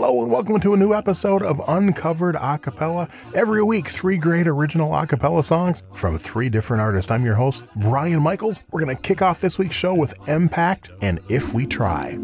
Hello and welcome to a new episode of Uncovered A Cappella. Every week, three great original acapella songs from three different artists. I'm your host, Brian Michaels. We're going to kick off this week's show with M-Pact and If We Try.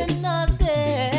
I ourselves.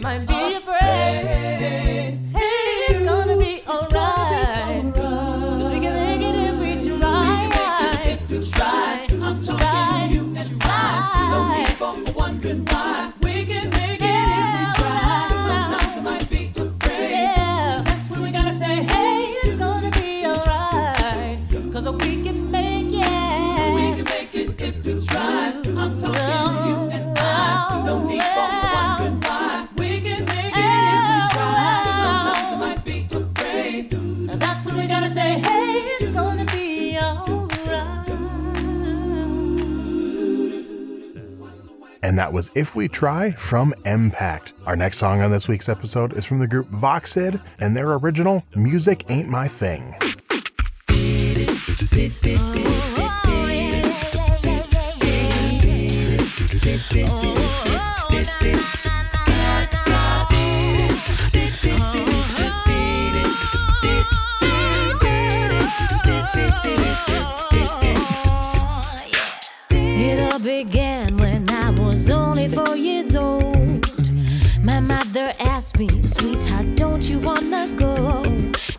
might be and that was If We Try from M-Pact. Our next song on this week's episode is from the group VoxID and their original Music Ain't My Thing. Mother asked me, Sweetheart, don't you wanna go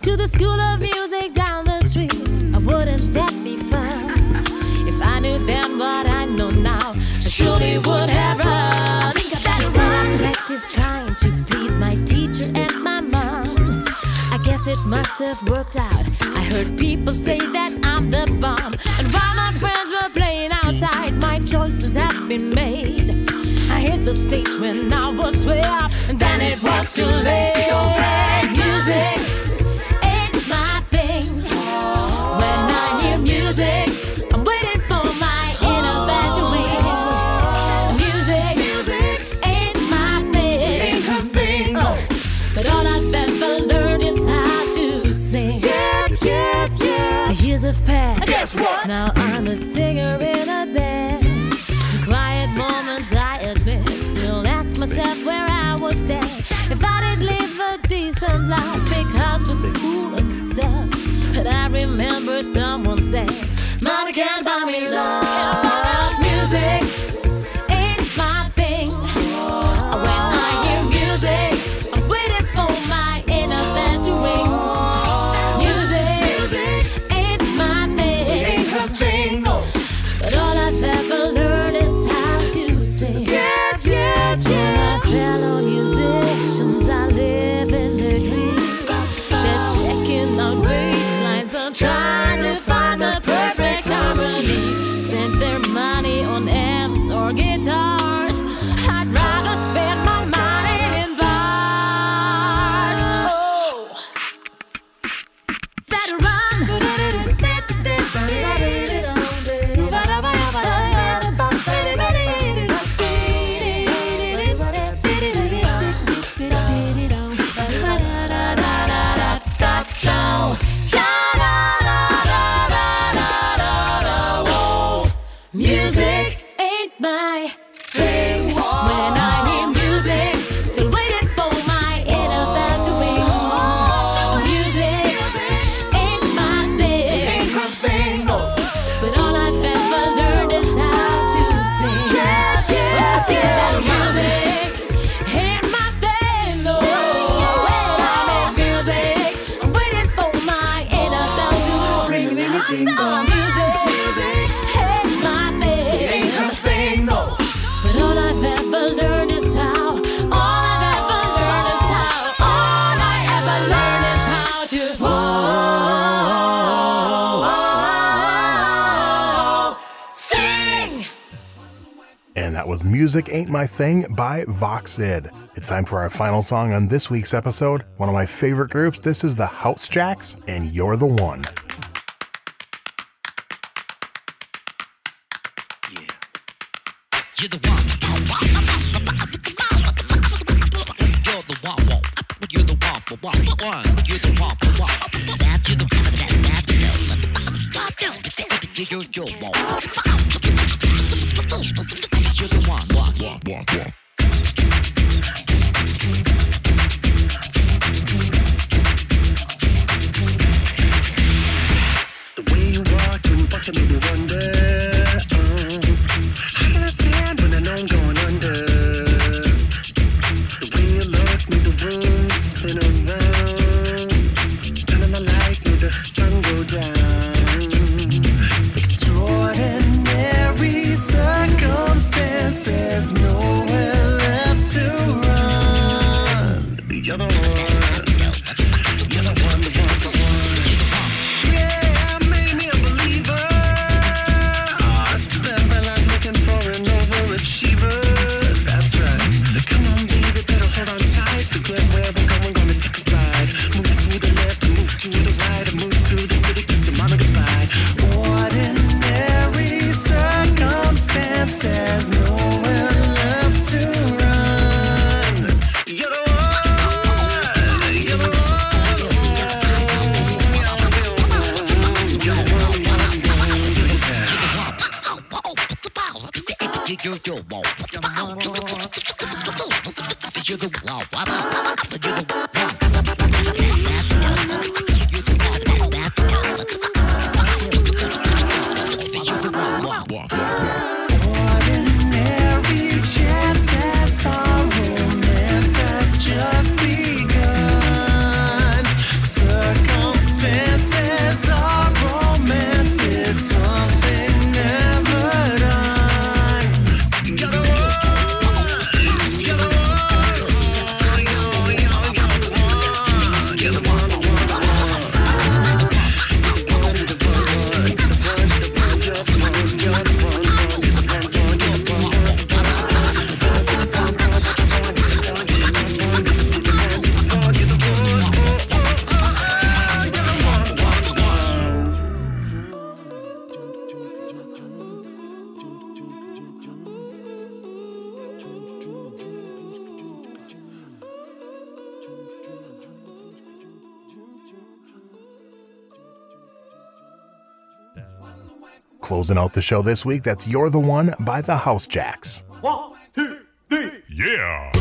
to the school of music down the street? Wouldn't that be fun? If I knew then what I know now, I surely would have run. I practice trying to please my teacher and my mom. I guess it must have worked out. I heard people say that I'm the bomb. And while my friends were playing outside, my choices have been made. I hit the stage when I was way off, and Now I'm a singer in a band. In quiet moments, I admit, still ask myself where I would stand if I did live a decent life. Because with cool and stuff, but I remember someone said, "Money can't buy me love." Music Music ain't my that was Music Ain't My Thing by VoxID. It's time for our final song on this week's episode. One of my favorite groups. This is the House Jacks, and You're the One. You're the one. You're the one. You're the one. You're the one you're the one. You're you're one. Circumstances, nowhere You're you're one. You're the one. You're the one. Closing out the show this week, that's You're the One by the House Jacks. One, two, three. Yeah.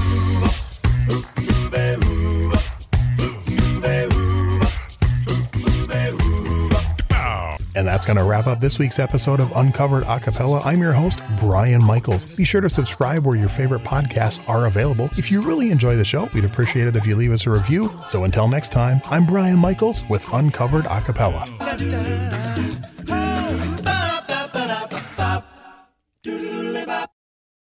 And that's going to wrap up this week's episode of Uncovered A Cappella. I'm your host, Brian Michaels. Be sure to subscribe where your favorite podcasts are available. If you really enjoy the show, we'd appreciate it if you leave us a review. So until next time, I'm Brian Michaels with Uncovered A Cappella.